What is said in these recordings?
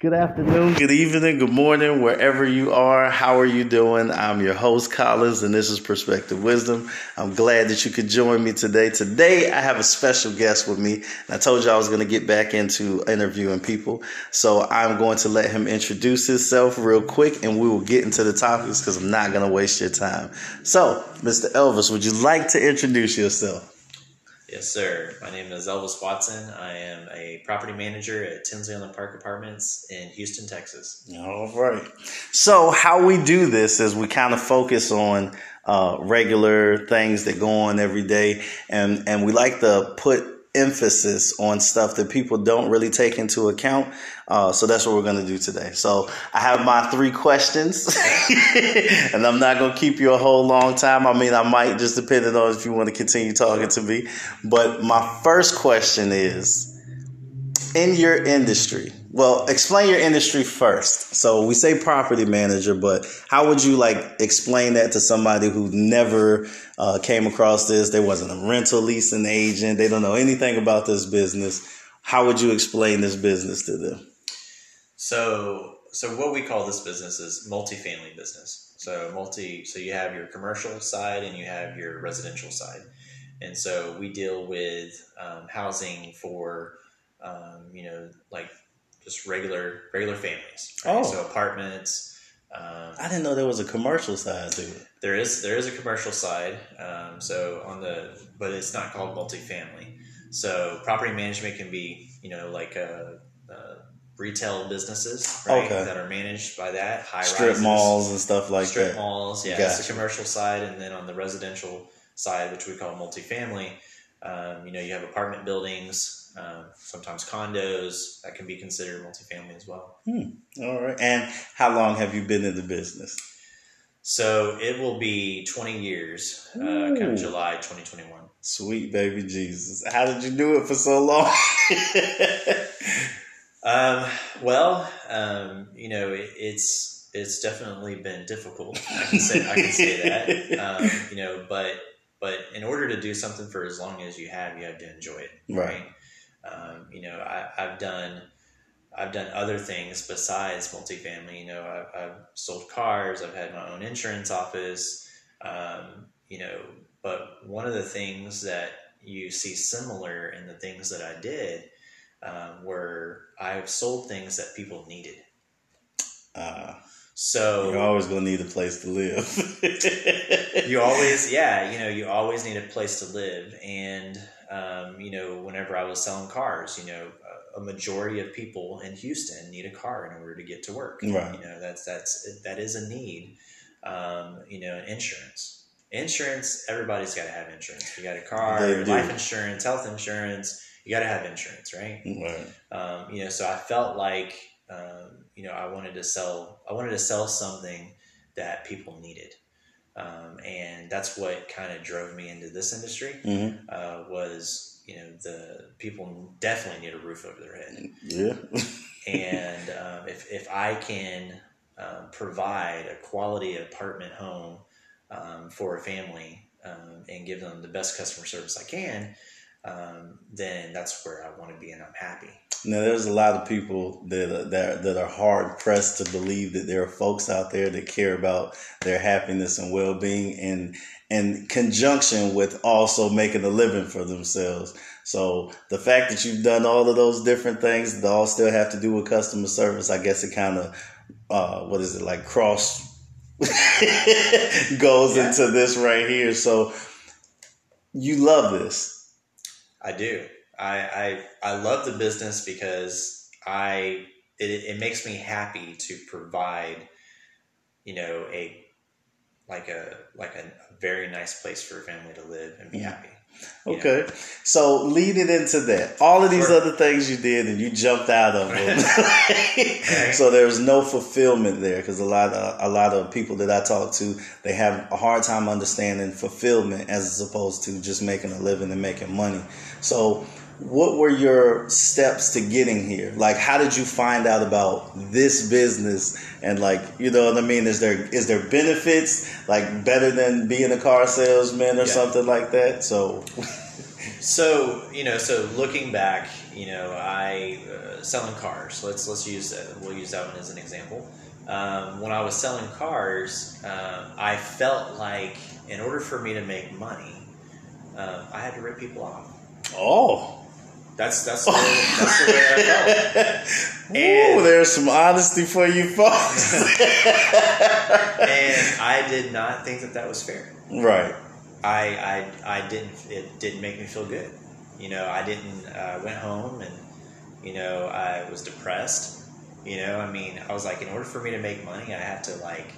Good afternoon, good evening, good morning, wherever you are. How are you doing? I'm your host, Collins, and this is Perspective Wisdom. I'm glad that you could join me today. Today, I have a special guest with me. And I told you I was going to get back into interviewing people. So I'm going to let him introduce himself real quick, and we will get into the topics because I'm not going to waste your time. So, Mr. Elvis, would you like to introduce yourself? Yes, sir. My name is Elvis Watson. I am a property manager at Tinsley on the Park Apartments in Houston, Texas. All right. So, how we do this is we kind of focus on uh, regular things that go on every day, and and we like to put emphasis on stuff that people don't really take into account. Uh, so that's what we're going to do today. So I have my three questions, and I'm not going to keep you a whole long time. I mean, I might just depending on if you want to continue talking to me. But my first question is in your industry, well, explain your industry first. So we say property manager, but how would you like explain that to somebody who never uh, came across this? They wasn't a rental leasing agent. They don't know anything about this business. How would you explain this business to them? So, so what we call this business is multifamily business. So multi, so you have your commercial side and you have your residential side, and so we deal with um, housing for, um, you know, like just regular regular families. Right? Oh. So apartments. Um, I didn't know there was a commercial side to it. There is there is a commercial side. Um, so on the but it's not called multifamily. So property management can be you know like a, a retail businesses right okay. that are managed by that high strip rises, malls and stuff like strip that. Strip malls, yeah, gotcha. it's the commercial side, and then on the residential side, which we call multifamily, um, you know you have apartment buildings um, sometimes condos that can be considered multifamily as well. Hmm. All right. And how long have you been in the business? So it will be 20 years, uh, kind of July 2021. Sweet baby Jesus. How did you do it for so long? um, well, um, you know, it, it's it's definitely been difficult. I can say I can say that. Um, you know, but but in order to do something for as long as you have, you have to enjoy it. Right. right? Um, you know, I, have done I've done other things besides multifamily. You know, I've, I've sold cars. I've had my own insurance office. Um, you know, but one of the things that you see similar in the things that I did um, were I've sold things that people needed. Uh, so you're always gonna need a place to live. you always, yeah, you know, you always need a place to live, and um, you know, whenever I was selling cars, you know, a, majority of people in Houston need a car in order to get to work. Right. You know, that's that's that is a need. Um, you know, insurance. Insurance. Everybody's got to have insurance. You got a car, life insurance, health insurance. You got to have insurance, right? Right. Um, you know, so I felt like um, you know I wanted to sell. I wanted to sell something that people needed. Um, and that's what kind of drove me into this industry mm-hmm. uh, was you know the people definitely need a roof over their head yeah and um, if, if i can um, provide a quality apartment home um, for a family um, and give them the best customer service i can um, then that's where i want to be and i'm happy now, there's a lot of people that that that are hard pressed to believe that there are folks out there that care about their happiness and well being, and in conjunction with also making a living for themselves. So the fact that you've done all of those different things that all still have to do with customer service, I guess it kind of uh, what is it like cross goes yeah. into this right here. So you love this. I do. I, I I love the business because I it, it makes me happy to provide, you know, a like a like a, very nice place for a family to live and be mm-hmm. happy. Okay, know? so leading into that, all of these sure. other things you did and you jumped out of them, so there's no fulfillment there because a lot of a lot of people that I talk to they have a hard time understanding fulfillment as opposed to just making a living and making money. So what were your steps to getting here? Like, how did you find out about this business? And like, you know what I mean? Is there is there benefits like better than being a car salesman or yeah. something like that? So, So you know, so looking back, you know, I uh, selling cars. Let's let's use that. We'll use that one as an example. Um, when I was selling cars, um, I felt like in order for me to make money, um, I had to rip people off. Oh. That's that's the way, that's the way I felt. Ooh, there's some honesty for you folks. and I did not think that that was fair. Right. I, I, I didn't. It didn't make me feel good. You know, I didn't. I uh, went home and you know I was depressed. You know, I mean, I was like, in order for me to make money, I have to like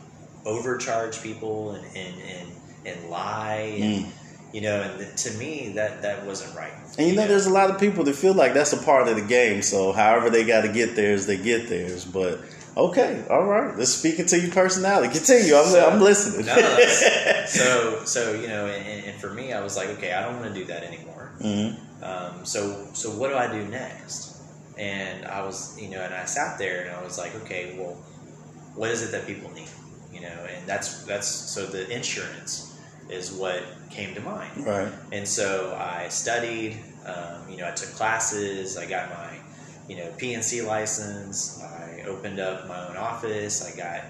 overcharge people and and and, and lie. And, mm. You know, and to me, that that wasn't right. And you, you know, know, there's a lot of people that feel like that's a part of the game. So, however they got to get theirs, they get theirs. But Okay, all right. Let's speak into your personality. Continue. I'm, so, I'm listening. no, so, so you know, and, and, for me, I was like, okay, I don't want to do that anymore. Mm-hmm. Um, so, so what do I do next? And I was, you know, and I sat there and I was like, okay, well, what is it that people need? You know, and that's that's so the insurance is what came to mind. Right. And so I studied. Um, you know, I took classes. I got my, you know, P&C license. I opened up my own office. I got,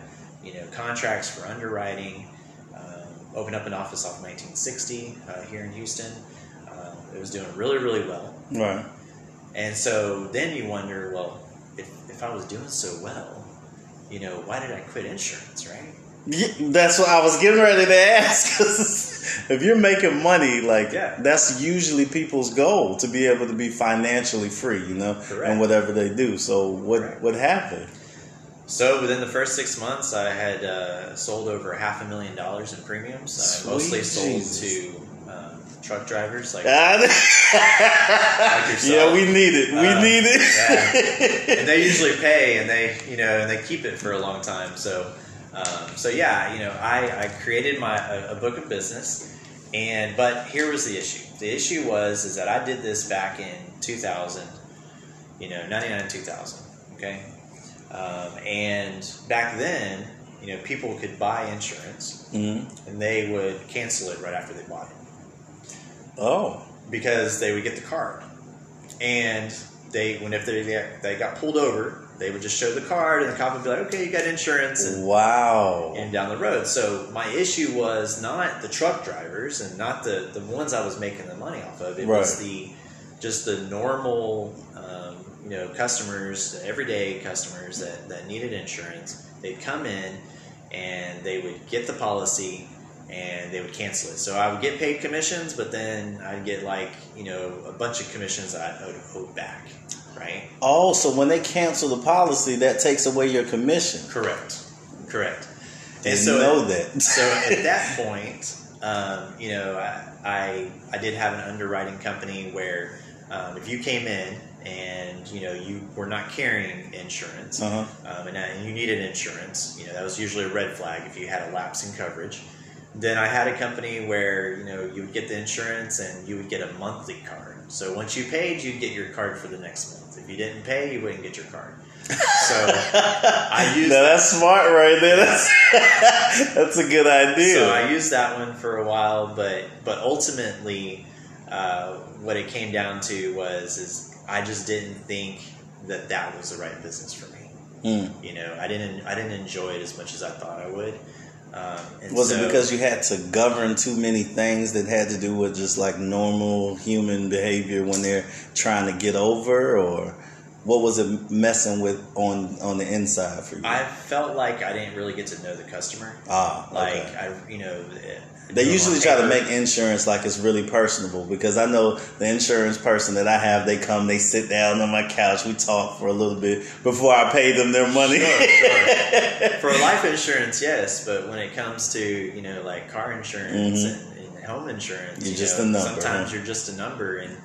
you know, contracts for underwriting. Um, opened up an office off 1960 uh, here in Houston. Uh, it was doing really, really well. Right. And so then you wonder, well, if, if I was doing so well, you know, why did I quit insurance, right? Yeah, that's what I was getting ready to ask. if you're making money, like yeah. that's usually people's goal to be able to be financially free, you know, Correct. and whatever they do. So what Correct. what happened? So within the first six months, I had uh, sold over half a million dollars in premiums. I mostly sold Jesus. to um, truck drivers, like, like Yeah, we need it. We uh, need it. yeah. And they usually pay, and they you know, and they keep it for a long time. So um, so yeah, you know, I, I created my a, a, book of business, and but here was the issue. The issue was is that I did this back in 2000, you know, 99 2000. Okay, um, and back then, you know, people could buy insurance, mm-hmm. and they would cancel it right after they bought it. Oh, because they would get the card, and they when if they they got pulled over they would just show the card, and the cop would be like, "Okay, you got insurance." And, wow. And down the road. So my issue was not the truck drivers and not the the ones I was making the money off of. It right. was the just the normal, um, you know, customers, the everyday customers that that needed insurance. They'd come in and they would get the policy and they would cancel it. So I would get paid commissions, but then I'd get like you know a bunch of commissions that I would owe back right? Oh, so when they cancel the policy, that takes away your commission. Correct. Correct. And so know at, that. so at that point, um, you know, I, I, I did have an underwriting company where um, if you came in and you know you were not carrying insurance uh-huh. um, and, and, you needed insurance, you know that was usually a red flag if you had a lapse in coverage. Then I had a company where you know you would get the insurance and you would get a monthly card. So once you paid, you'd get your card for the next month. If you didn't pay, you wouldn't get your card. So I used. now that's smart, right there. That's that's a good idea. So I used that one for a while, but but ultimately, uh, what it came down to was is I just didn't think that that was the right business for me. Mm. You know, I didn't I didn't enjoy it as much as I thought I would. Um, was so, it because you had to govern too many things that had to do with just like normal human behavior when they're trying to get over, or what was it messing with on on the inside for you? I felt like I didn't really get to know the customer. Ah, okay. like I, you know, they usually try to make insurance like it's really personable because I know the insurance person that I have, they come, they sit down on my couch, we talk for a little bit before I pay them their money. Sure, sure. for life insurance, yes, but when it comes to you know like car insurance mm-hmm. and, and, home insurance, you're you just know, a number. Sometimes huh? you're just a number, and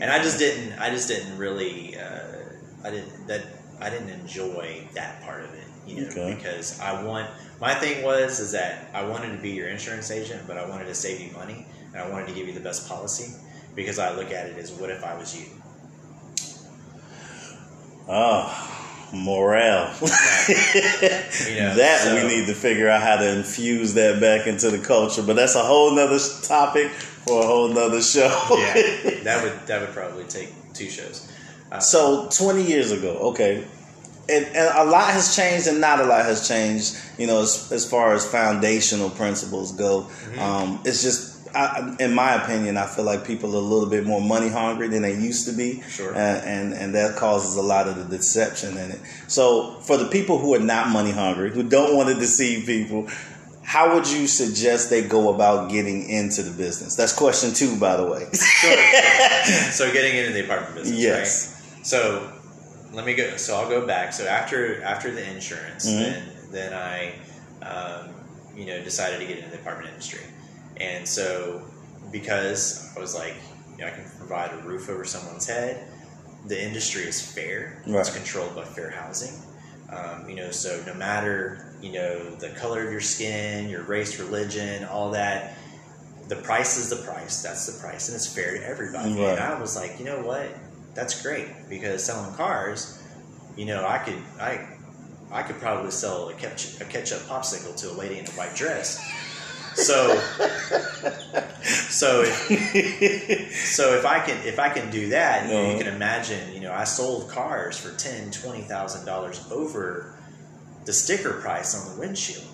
and I just didn't, I just didn't really, uh, I didn't that I didn't enjoy that part of it, you know, okay. because I want my thing was is that I wanted to be your insurance agent, but I wanted to save you money and I wanted to give you the best policy because I look at it as what if I was you. Oh, morale. you know, that so, we need to figure out how to infuse that back into the culture, but that's a whole nother topic for a whole nother show. yeah, that would that would probably take two shows. Uh, so 20 years ago, okay, and, and, a lot has changed, and not a lot has changed. You know, as, as far as foundational principles go, mm-hmm. um, it's just. I, in my opinion, I feel like people are a little bit more money hungry than they used to be, sure. uh, and and that causes a lot of the deception in it. So, for the people who are not money hungry, who don't want to deceive people, how would you suggest they go about getting into the business? That's question two, by the way. sure, sure. So, getting into the apartment business, yes. Right? So, let me go. So I'll go back. So after after the insurance, mm-hmm. then then I, um, you know, decided to get into the apartment industry, and so because I was like, you know, I can provide a roof over someone's head. The industry is fair. Right. It's controlled by fair housing. Um, you know, so no matter you know the color of your skin, your race, religion, all that, the price is the price. That's the price, and it's fair to everybody. Right. And I was like, you know what? That's great because selling cars, you know, I could I I could probably sell a ketchup, a ketchup popsicle to a lady in a white dress. So so if, so if I can if I can do that, you, know, you uh-huh. can imagine, you know, I sold cars for ten, twenty thousand dollars over the sticker price on the windshield.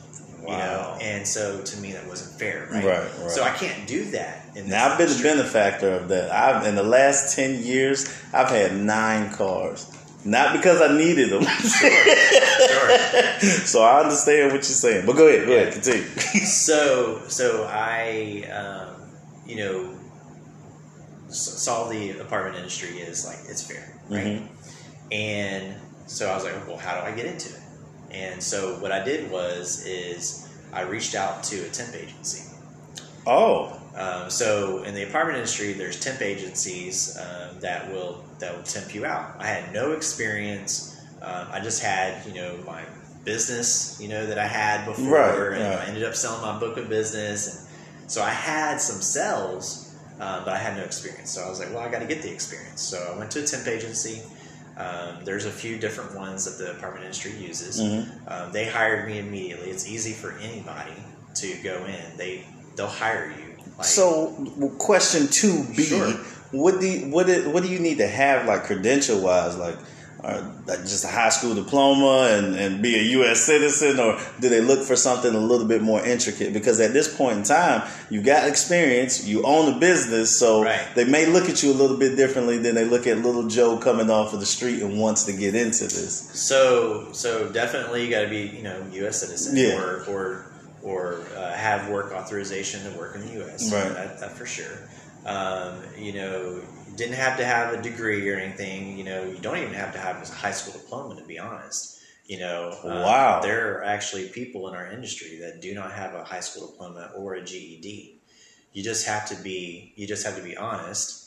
Wow. You know, and so to me that wasn't fair, right? Right, right. So I can't do that. now I've been the benefactor of that. I've in the last ten years, I've had nine cars. Not because I needed them. sure, sure. so I understand what you're saying. But go ahead, go yeah. ahead, continue. so, so I, um, you know, saw the apartment industry is like it's fair, right? Mm-hmm. And so I was like, well, how do I get into it? And so what I did was is I reached out to a temp agency. Oh. Um, so in the apartment industry, there's temp agencies um, that will that will temp you out. I had no experience. Um, I just had you know my business you know that I had before, right, and right. I ended up selling my book of business, and so I had some sales, uh, but I had no experience. So I was like, well, I got to get the experience. So I went to a temp agency. Um, there's a few different ones that the apartment industry uses. Mm-hmm. Um, they hired me immediately. It's easy for anybody to go in. They they'll hire you. Like, so, question two B: sure. What do you, what do, what do you need to have like credential wise, like? Or just a high school diploma and, and be a U.S. citizen, or do they look for something a little bit more intricate? Because at this point in time, you've got experience, you own a business, so right. they may look at you a little bit differently than they look at little Joe coming off of the street and wants to get into this. So, so definitely you got to be, you know, U.S. citizen, yeah. or or or uh, have work authorization to work in the U.S. Right, that, that for sure. Um, you know, didn't have to have a degree or anything. You know, you don't even have to have a high school diploma to be honest. You know, um, wow, there are actually people in our industry that do not have a high school diploma or a GED. You just have to be you just have to be honest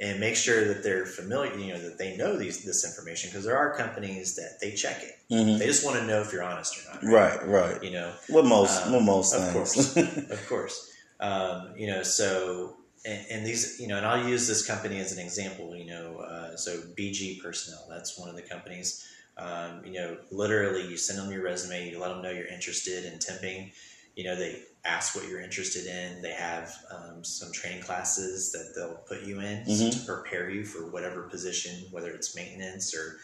and make sure that they're familiar. You know that they know these this information because there are companies that they check it. Mm-hmm. They just want to know if you're honest or not. Right, right. right. You know, what most um, what most of things. course, of course. Um, you know, so and, and, these, you know, and I'll use this company as an example. You know, uh, so BG Personnel, that's one of the companies. Um, you know, literally, you send them your resume, you let them know you're interested in temping. You know, they ask what you're interested in. They have um, some training classes that they'll put you in mm-hmm. to prepare you for whatever position, whether it's maintenance or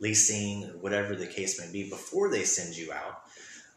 leasing or whatever the case may be, before they send you out.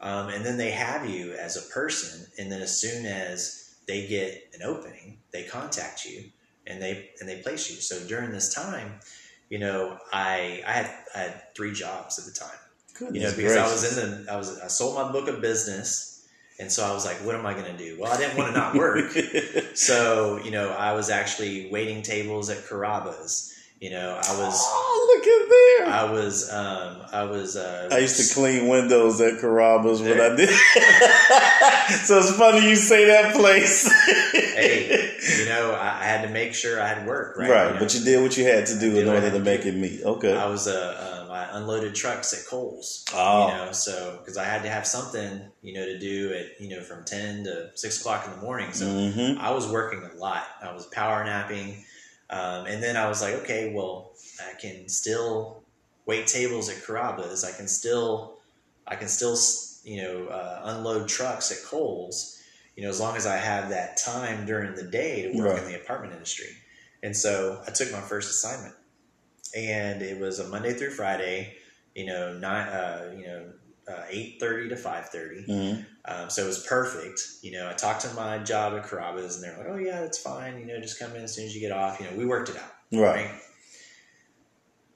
Um, and then they have you as a person. And then as soon as they get an opening, they contact you and they and they place you. So during this time, you know, I I had I had three jobs at the time. Goodness you know, because gracious. I was in the I was I sold my book of business, and so I was like, what am I going to do? Well, I didn't want to not work, so you know, I was actually waiting tables at Carrabba's. You know, I was. Oh, look at there! I was. Um, I was. Uh, I used to clean windows at Carrabba's when I did. so it's funny you say that place. hey, you know, I, I, had to make sure I had work, right? Right, you know, but you did what you had to do in order to make it meet. Okay. I was uh, um, I unloaded trucks at Kohl's. Oh. You know, so because I had to have something, you know, to do at you know from ten to six o'clock in the morning. So mm-hmm. I was working a lot. I was power napping. Um, and then I was like, okay, well, I can still wait tables at Carrabba's. I can still, I can still, you know, uh, unload trucks at Kohl's. You know, as long as I have that time during the day to work right. in the apartment industry. And so I took my first assignment, and it was a Monday through Friday. You know, nine. Uh, you know, uh, eight thirty to five thirty. Mhm. Um, so it was perfect. You know, I talked to my job at Carrabba's and they're like, "Oh yeah, that's fine. You know, just come in as soon as you get off." You know, we worked it out. Right.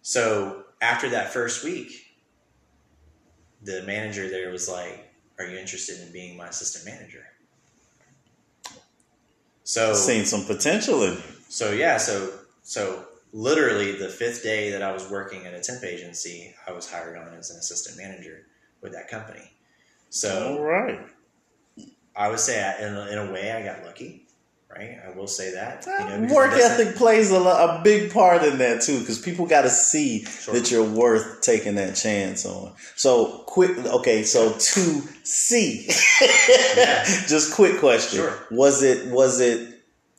So after that first week, the manager there was like, "Are you interested in being my assistant manager?" So seeing some potential in you. so yeah, so so literally the fifth day that I was working at a temp agency, I was hired on as an assistant manager with that company. So All right. I would say, I, in, a, in a way, I got lucky, right? I will say that. You know, Work ethic plays a, a big part in that too, because people got to see Sure. that you're worth taking that chance on. So quick, okay. So to see, Yeah. just quick question: Sure. Was it was it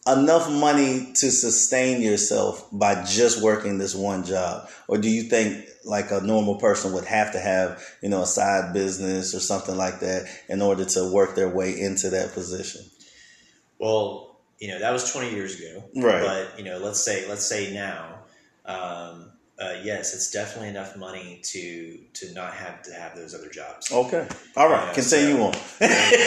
enough money to sustain yourself by just working this one job, or do you think like a normal person would have to have you know a side business or something like that in order to work their way into that position? Well, you know, that was 20 years ago. Right. But, you know, let's say, let's say now, um, uh, yes, it's definitely enough money to, to not have to have those other jobs. Okay. All right. Yeah, Continue so- on.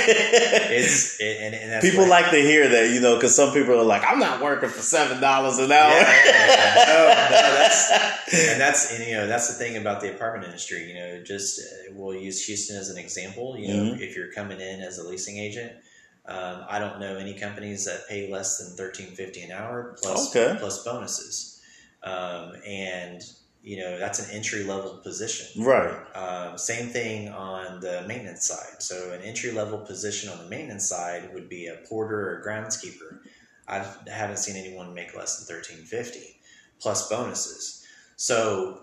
It's, it, and, and that's people what- like to hear that, you know, because some people are like, "I'm not working for seven dollars an hour." Yeah, yeah, yeah. No, no, that's, and that's and, you know that's the thing about the apartment industry. You know, just uh, we'll use Houston as an example. You know, Mhm. if you're coming in as a leasing agent, um, I don't know any companies that pay less than thirteen fifty an hour plus Okay. plus bonuses, um, and you know that's an entry level position. right. Um, same thing on the maintenance side. So an entry level position on the maintenance side would be a porter or groundskeeper. I haven't seen anyone make less than thirteen fifty plus bonuses. So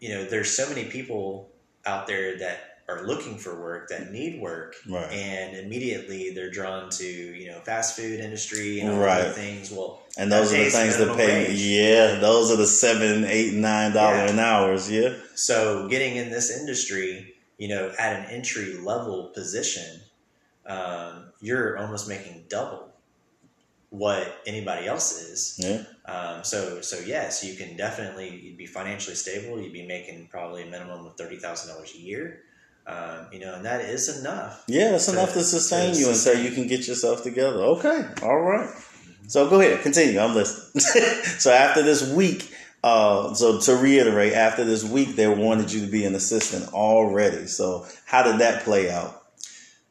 you know, there's so many people out there that are looking for work that need work, Right. and immediately they're drawn to you know fast food industry and all Right. other things. Well, And those are the things that pay. wage. Yeah, those are the seven, eight, nine dollar Yeah. an hours. Yeah. So getting in this industry, you know, at an entry level position, um, you're almost making double what anybody else is. Yeah. Um, so so yes, you can definitely you'd be financially stable. You'd be making probably a minimum of thirty thousand dollars a year. Um, you know, and that is enough. Yeah, it's To- enough to sustain to you until sustain. you can get yourself together. Okay. All right. So go ahead, continue. I'm listening. so after this week, uh, so to reiterate, after this week, they wanted you to be an assistant already. So how did that play out?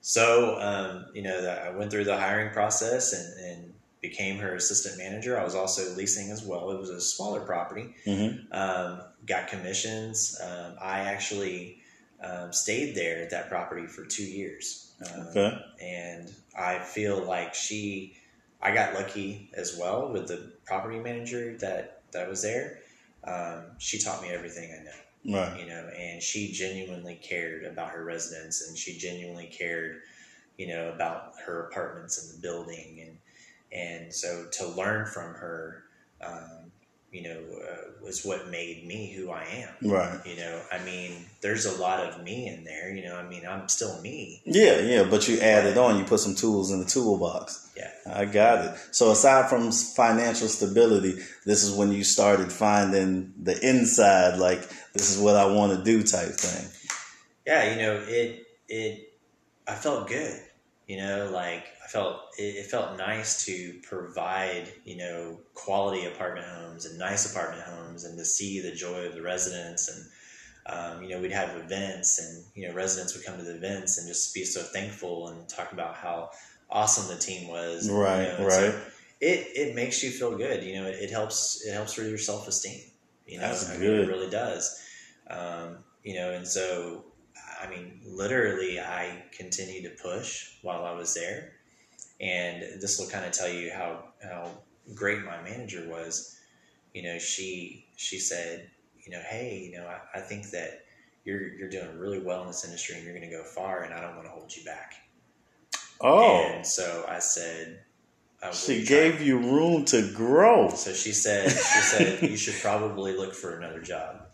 So um, you know, I went through the hiring process and, and became her assistant manager. I was also leasing as well. It was a smaller property. Mm-hmm. um, got commissions. Um, I actually um, stayed there at that property for two years. Um, Okay. And I feel like she, I got lucky as well with the property manager that, that was there. Um, she taught me everything I know Right. you know, and she genuinely cared about her residents and she genuinely cared, you know, about her apartments and the building. And, and so to learn from her, um, you know, uh, was what made me who I am. Right. You know, I mean, there's a lot of me in there, you know, I mean, I'm still me. Yeah, yeah, but you added on, you put some tools in the toolbox. Yeah. I got it. So aside from financial stability, this is when you started finding the inside, like this is what I want to do type thing. yeah, you know, it it I felt good. You know, like felt it, it felt nice to provide, you know, quality apartment homes and nice apartment homes and to see the joy of the residents and um, you know, we'd have events and, you know, residents would come to the events and just be so thankful and talk about how awesome the team was. you Right, know, and so right. it, it makes you feel good. You know, it, it helps, it helps with your self-esteem, you know, That's I mean, good. it really does. Um, you know, and so, I mean, literally, I continued to push while I was there, and this will kind of tell you how how great my manager was. You know, she she said, you know, hey, you know, I, I think that you're you're doing really well in this industry, and you're going to go far, and I don't want to hold you back. Oh, And so I said, will she try- gave you room to grow. So she said, she said, you should probably look for another job.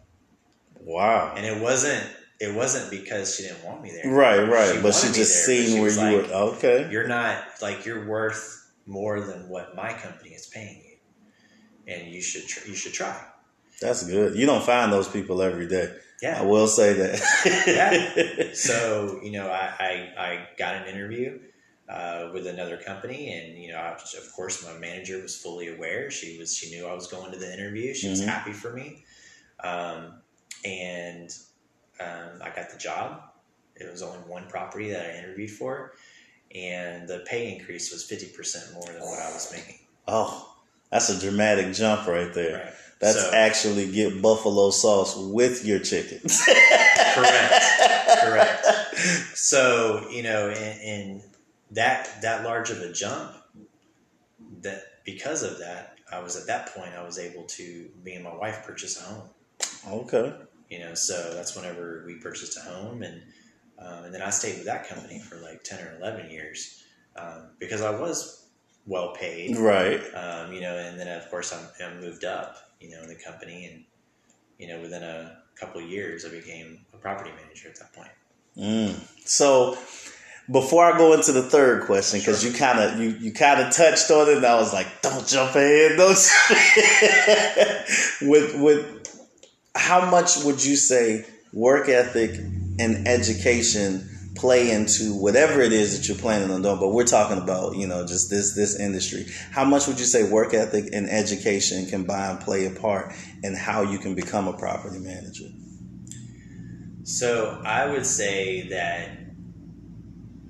Wow. And it wasn't, it wasn't because she didn't want me there. Right, right. She but she just there, seen she where you like, were. Okay. You're not like you're worth more than what my company is paying you. and you should tr- you should try. That's good. You don't find those people every day. Yeah, I will say that. yeah. So you know, I I, I got an interview uh, with another company, and you know, I, of course, my manager was fully aware. She was she knew I was going to the interview. She was Mhm. happy for me, um, and um, I got the job. It was only one property that I interviewed for, and the pay increase was fifty percent more than what I was making. Oh, that's a dramatic jump right there. Right. That's So- actually get buffalo sauce with your chicken. correct correct so you know in, in that that large of a jump that because of that i was at that point i was able to me and my wife purchase a home Okay. You know so that's whenever we purchased a home and um, and then i stayed with that company for like 10 or 11 years um, because i was well paid Right. um, you know, and then of course I'm, I moved up, you know, in the company, and you know, within a couple of years, I became a property manager at that point. Mm. So before I go into the third question, because Sure. you kind of you you kind of touched on it, and I was like, "Don't jump ahead." Don't. with with how much would you say work ethic and education play into whatever it is that you're planning on doing? But we're talking about you know just this this industry. How much would you say work ethic and education combined play a part in how you can become a property manager? So I would say that,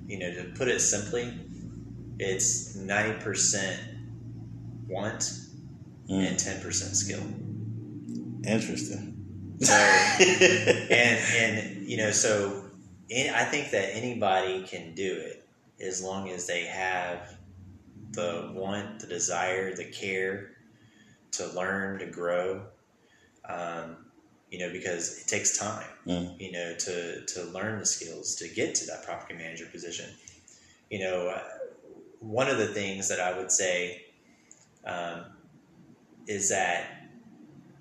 you know, to put it simply, it's ninety percent want Mm. and ten percent skill. Interesting. So and and you know so in, i think that anybody can do it as long as they have the want the desire the care to learn to grow um, you know because it takes time Mm. you know to to learn the skills to get to that property manager position you know uh, one of the things that i would say um, is that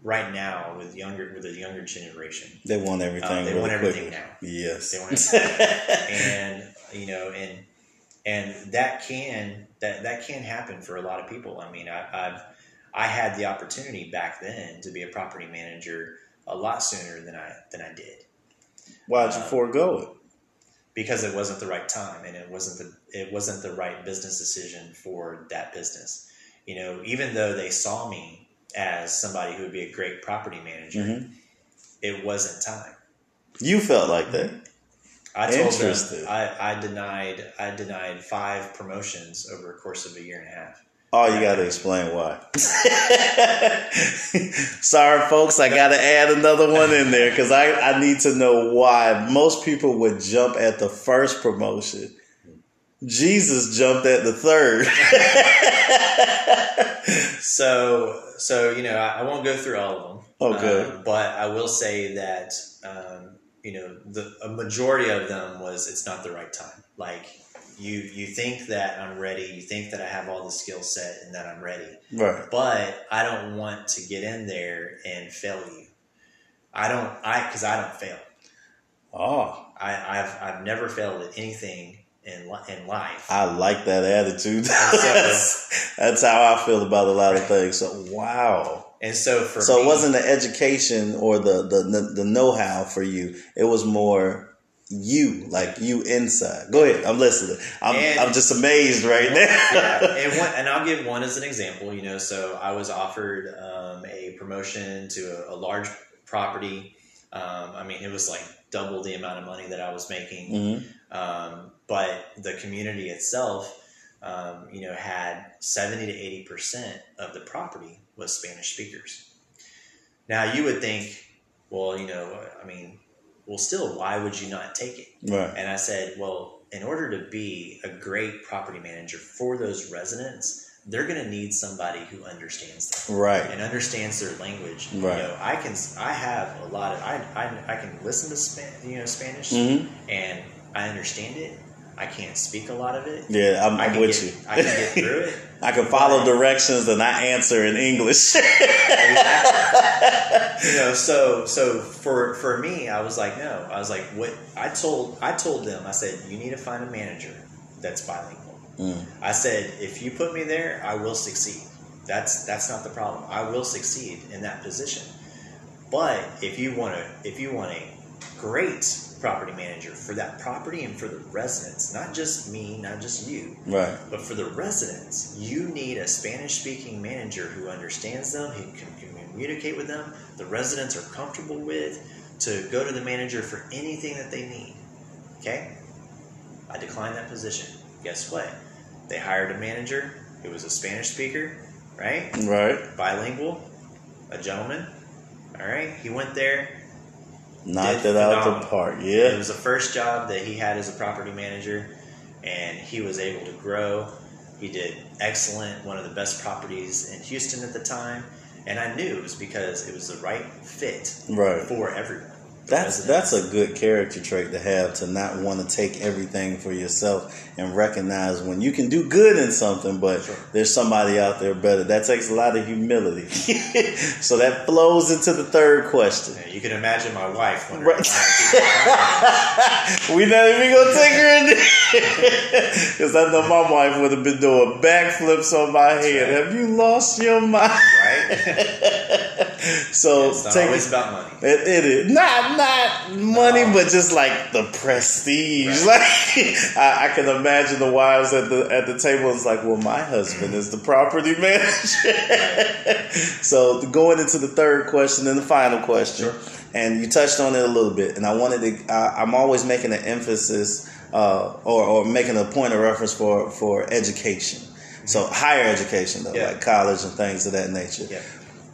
right now with younger with the younger generation They want everything. uh, they really want everything quickly. now Yes. They want everything. and you know and and that can that that can happen for a lot of people i mean I, i've i had the opportunity back then to be a property manager a lot sooner than i than i did Why'd you uh, forego it? because it wasn't the right time and it wasn't the it wasn't the right business decision for that business you know even though they saw me as somebody who would be a great property manager Mhm. it wasn't time You felt like that. I told Interesting. them I, I denied I denied five promotions over a course of a year and a half. Oh, you got to explain why. Sorry, folks, I got to add another one in there because I, I need to know why most people would jump at the first promotion. Jesus jumped at the third. So so you know I, I won't go through all of them. Okay. Um, but I will say that um, you know the a majority of them was it's not the right time. Like you you think that I'm ready, you think that I have all the skill set and that I'm ready, right. but I don't want to get in there and fail you. I don't I because I don't fail. Oh, I, I've I've never failed at anything in in life. I like that attitude. that's, that's how I feel about a lot of things. So, wow. And so for so me, it wasn't the education or the, the, the, the know-how for you. It was more you, like you inside. Go ahead. I'm listening. I'm, And- I'm just amazed right now. yeah, and, one, and I'll give one as an example. You know, so I was offered um, a promotion to a, a large property. Um, I mean, it was like double the amount of money that I was making. Mhm. Um, but the community itself, um, you know, had seventy to eighty percent of the property was Spanish speakers. Now you would think, well, you know, I mean, well, still, why would you not take it? Right. And I said, well, in order to be a great property manager for those residents, they're going to need somebody who understands them Right. and understands their language. Right. You know, I can, I have a lot of, I, I, I can listen to Span, you know, Spanish hmm and I understand it. I can't speak a lot of it. Yeah, I'm, I I'm with get, you. I can get through it. I can follow directions and I answer in English. you know, so so for for me, I was like, no, I was like, what? I told I told them, I said, you need to find a manager that's bilingual. Mm. I said, if you put me there, I will succeed. That's that's not the problem. I will succeed in that position. But if you want to, if you want a great property manager for that property and for the residents, not just me, not just you, Right. but for the residents, you need a Spanish speaking manager who understands them, who can communicate with them, the residents are comfortable with, to go to the manager for anything that they need. Okay? I declined that position. Guess what? They hired a manager who was a Spanish speaker, right? Right. Bilingual, a gentleman. All right? He went there, Knocked it out the phenomenal. Yeah, It was the first job that he had as a property manager, and he was able to grow. He did excellent, one of the best properties in Houston at the time, and I knew it was because it was the right fit Right. for everyone. That's that's a good character trait to have to not want to take everything for yourself and recognize when you can do good in something, but Sure. there's somebody out there better. That takes a lot of humility. so that flows into the third question. Yeah, You can imagine my wife when Right. we not even gonna take her in there because I know my wife would have been doing backflips on my head. right. Have you lost your mind? right? So it's take always about money. It, it is not not money, No. but just like the prestige. Right. Like I, I can imagine the wives at the at the table. It's like, well, my husband is the property manager. so going into the third question and the final question, Sure. and you touched on it a little bit, and I wanted to. I, I'm always making an emphasis uh, or or making a point of reference for for education. So higher education though, Yeah. like college and things of that nature. Yeah.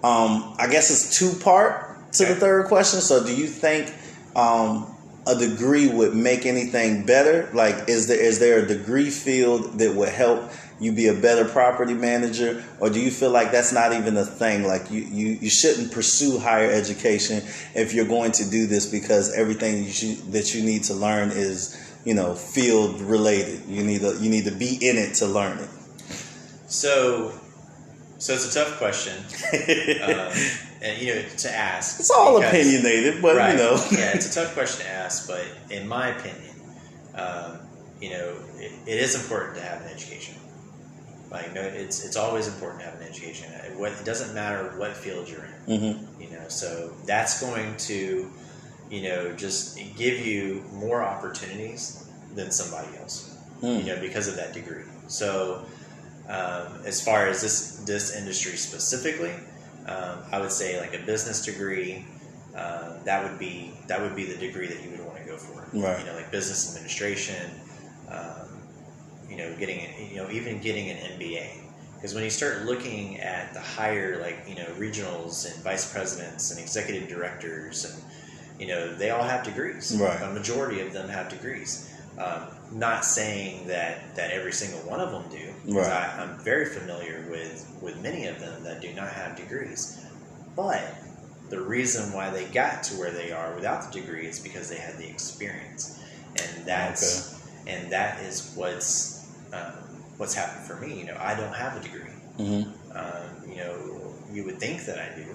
Um, I guess it's two part to the third question. So, do you think um, a degree would make anything better? Like, is there is there a degree field that would help you be a better property manager, or do you feel like that's not even a thing? Like, you you, you shouldn't pursue higher education if you're going to do this because everything you should, that you need to learn is you know field related. You need to you need to be in it to learn it. So, so it's a tough question, um, and you know, to ask. it's all because- opinionated, but right. you know. yeah, it's a tough question to ask, but in my opinion, um, you know, it, it is important to have an education. Like, no, it's it's always important to have an education. It, what, it doesn't matter what field you're in. hmm You know, so that's going to, you know, just give you more opportunities than somebody else Hmm. you know, because of that degree. So, um, as far as this this industry specifically, um, I would say like a business degree. Uh, that would be that would be the degree that you would want to go for. Right. You know, like business administration. Um, you know, getting you know even getting an MBA. Because when you start looking at the higher, like you know, regionals and vice presidents and executive directors, and you know, they all have degrees. Right. A majority of them have degrees. Um, not saying that that every single one of them do. Right. I, I'm very familiar with with many of them that do not have degrees, but the reason why they got to where they are without the degree is because they had the experience, and that's and that is what's um, what's happened for me. You know, I don't have a degree. hmm Um, you know, you would think that I do,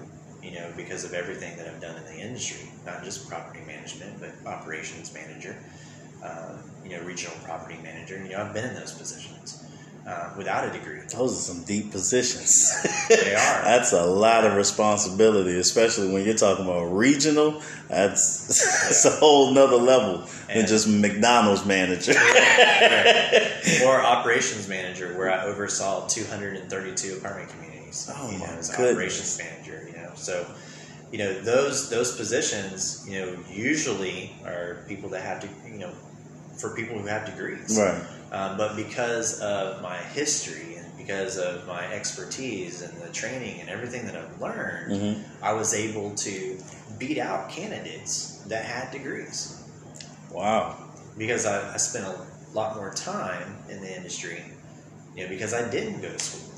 you know, because of everything that I've done in the industry, not just property management, but operations manager, um, you know, regional property manager. You know, I've been in those positions uh, without a degree. Those are some deep positions. They are. That's a lot of responsibility, especially when you're talking about regional. That's, that's a whole nother level than just McDonald's manager. Right. Or operations manager, where I oversaw 232 apartment communities. Oh, you know, as goodness. operations manager. You know, so you know those those positions, you know, usually are people that have to, you know, for people who have degrees. right. Um, but because of my history and because of my expertise and the training and everything that I've learned, hmm I was able to beat out candidates that had degrees Wow. because I, I spent a lot more time in the industry, you know, because I didn't go to school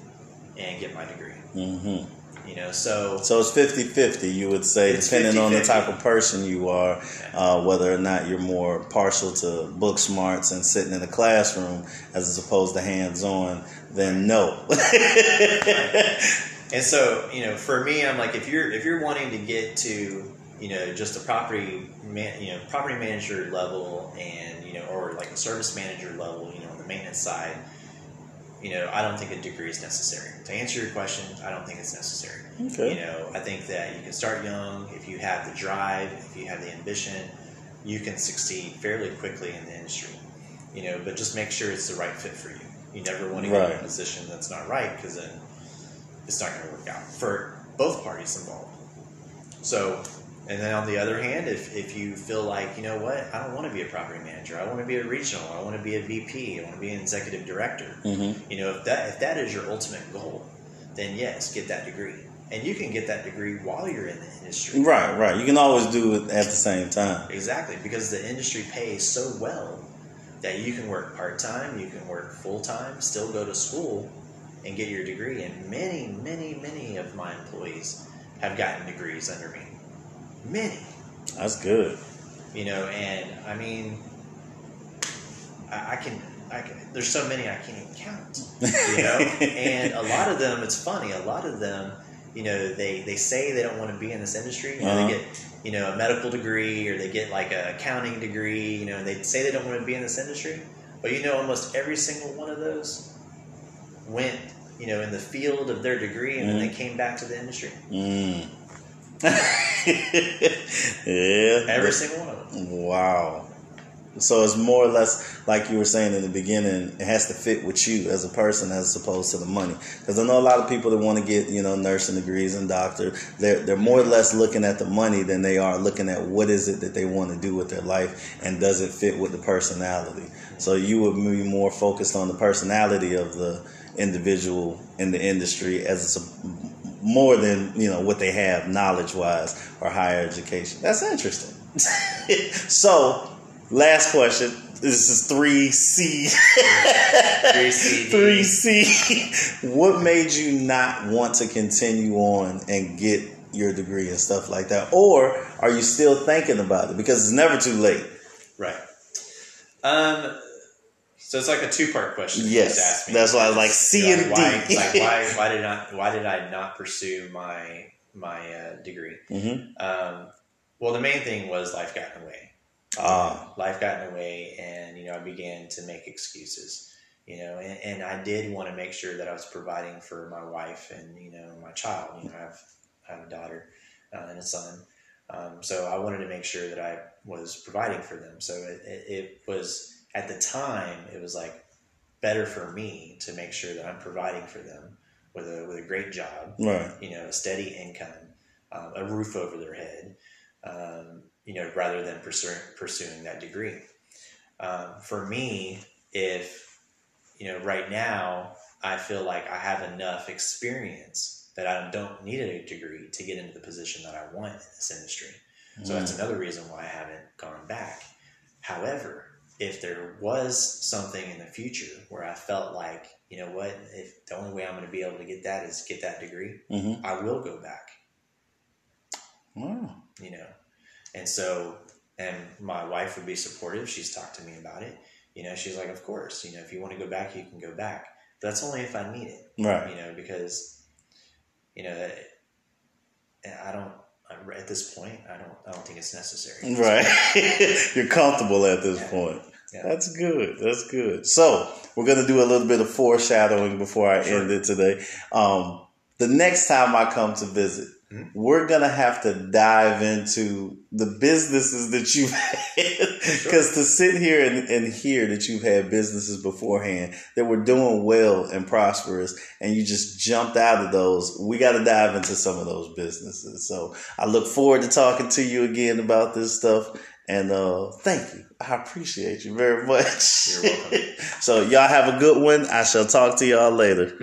and get my degree, hmm you know, so So it's 50 50, you would say, depending on the type of person you are, uh, whether or not you're more partial to book smarts and sitting in a classroom as opposed to hands on, then no. and so you know, for me, I'm like, if you're if you're wanting to get to you know just a property man, you know property manager level and you know or like a service manager level, you know, on the maintenance side, you know, I don't think a degree is necessary. To answer your question, I don't think it's necessary. Okay. You know, I think that you can start young if you have the drive, if you have the ambition, you can succeed fairly quickly in the industry. You know, but just make sure it's the right fit for you. You never want to get in a position that's not right because then it's not going to work out for both parties involved. So, and then on the other hand, if, if you feel like, you know what, I don't want to be a property manager, I want to be a regional, I want to be a VP, I want to be an executive director, Mm-hmm. you know, if that if that is your ultimate goal, then yes, get that degree, and you can get that degree while you're in the industry. Right, right. You can always do it at the same time. Exactly, because the industry pays so well that you can work part time, you can work full time, still go to school, and get your degree. And many, many, many of my employees have gotten degrees under me. Many, That's good. you know, and I mean, I, I can. I can, there's so many I can't even count, you know. and a lot of them, it's funny. A lot of them, you know, they they say they don't want to be in this industry. You know, Uh-huh. they get you know a medical degree or they get like a accounting degree. You know, and they say they don't want to be in this industry. But you know, almost every single one of those went, you know, in the field of their degree, and then they came back to the industry. Mm. Yeah. Every single one of them. Wow. So it's more or less like you were saying in the beginning. It has to fit with you as a person, as opposed to the money. Because I know a lot of people that want to get you know nursing degrees and doctor. They're they're more or less looking at the money than they are looking at what is it that they want to do with their life and does it fit with the personality. So you would be more focused on the personality of the individual in the industry as a, more than you know what they have knowledge wise or higher education. That's interesting. so, last question. This is three C. Three C. Three C. What made you not want to continue on and get your degree and stuff like that, or are you still thinking about it? Because it's never too late. Right. Um. So it's like a two-part question. Yes, just asked me. that's why I was like C Yeah, and why, D. like why, why did I why did I not pursue my my uh, degree? hmm Um, well, the main thing was life got in the way. Ah, Life got in the way, and you know I began to make excuses. You know, and, and I did want to make sure that I was providing for my wife and you know my child. You know, I have I have a daughter uh, and a son, um, so I wanted to make sure that I was providing for them. So it, it, it was at the time it was like better for me to make sure that I'm providing for them with a with a great job right. you know, a steady income, um, a roof over their head, um, you know, rather than pursuing, pursuing that degree. Um, for me, if, you know, right now I feel like I have enough experience that I don't need a degree to get into the position that I want in this industry. So that's another reason why I haven't gone back. However, if there was something in the future where I felt like, you know what, if the only way I'm going to be able to get that is get that degree, hmm I will go back, Wow. you know. And so, and my wife would be supportive. She's talked to me about it. You know, she's like, of course, you know, if you want to go back, you can go back. But that's only if I need it, Right. you know, because, you know, that I don't, at this point, I don't, I don't think it's necessary. Right. You're comfortable at this Yeah. point. Yeah. That's good. That's good. So we're gonna do a little bit of foreshadowing before I Sure. end it today. Um, the next time I come to visit, Mhm. we're gonna have to dive into the businesses that you've had. Because to sit here and, and hear that you've had businesses beforehand that were doing well and prosperous, and you just jumped out of those, we got to dive into some of those businesses. So I look forward to talking to you again about this stuff. And uh, thank you. I appreciate you very much. You're welcome. so y'all have a good one. I shall talk to y'all later.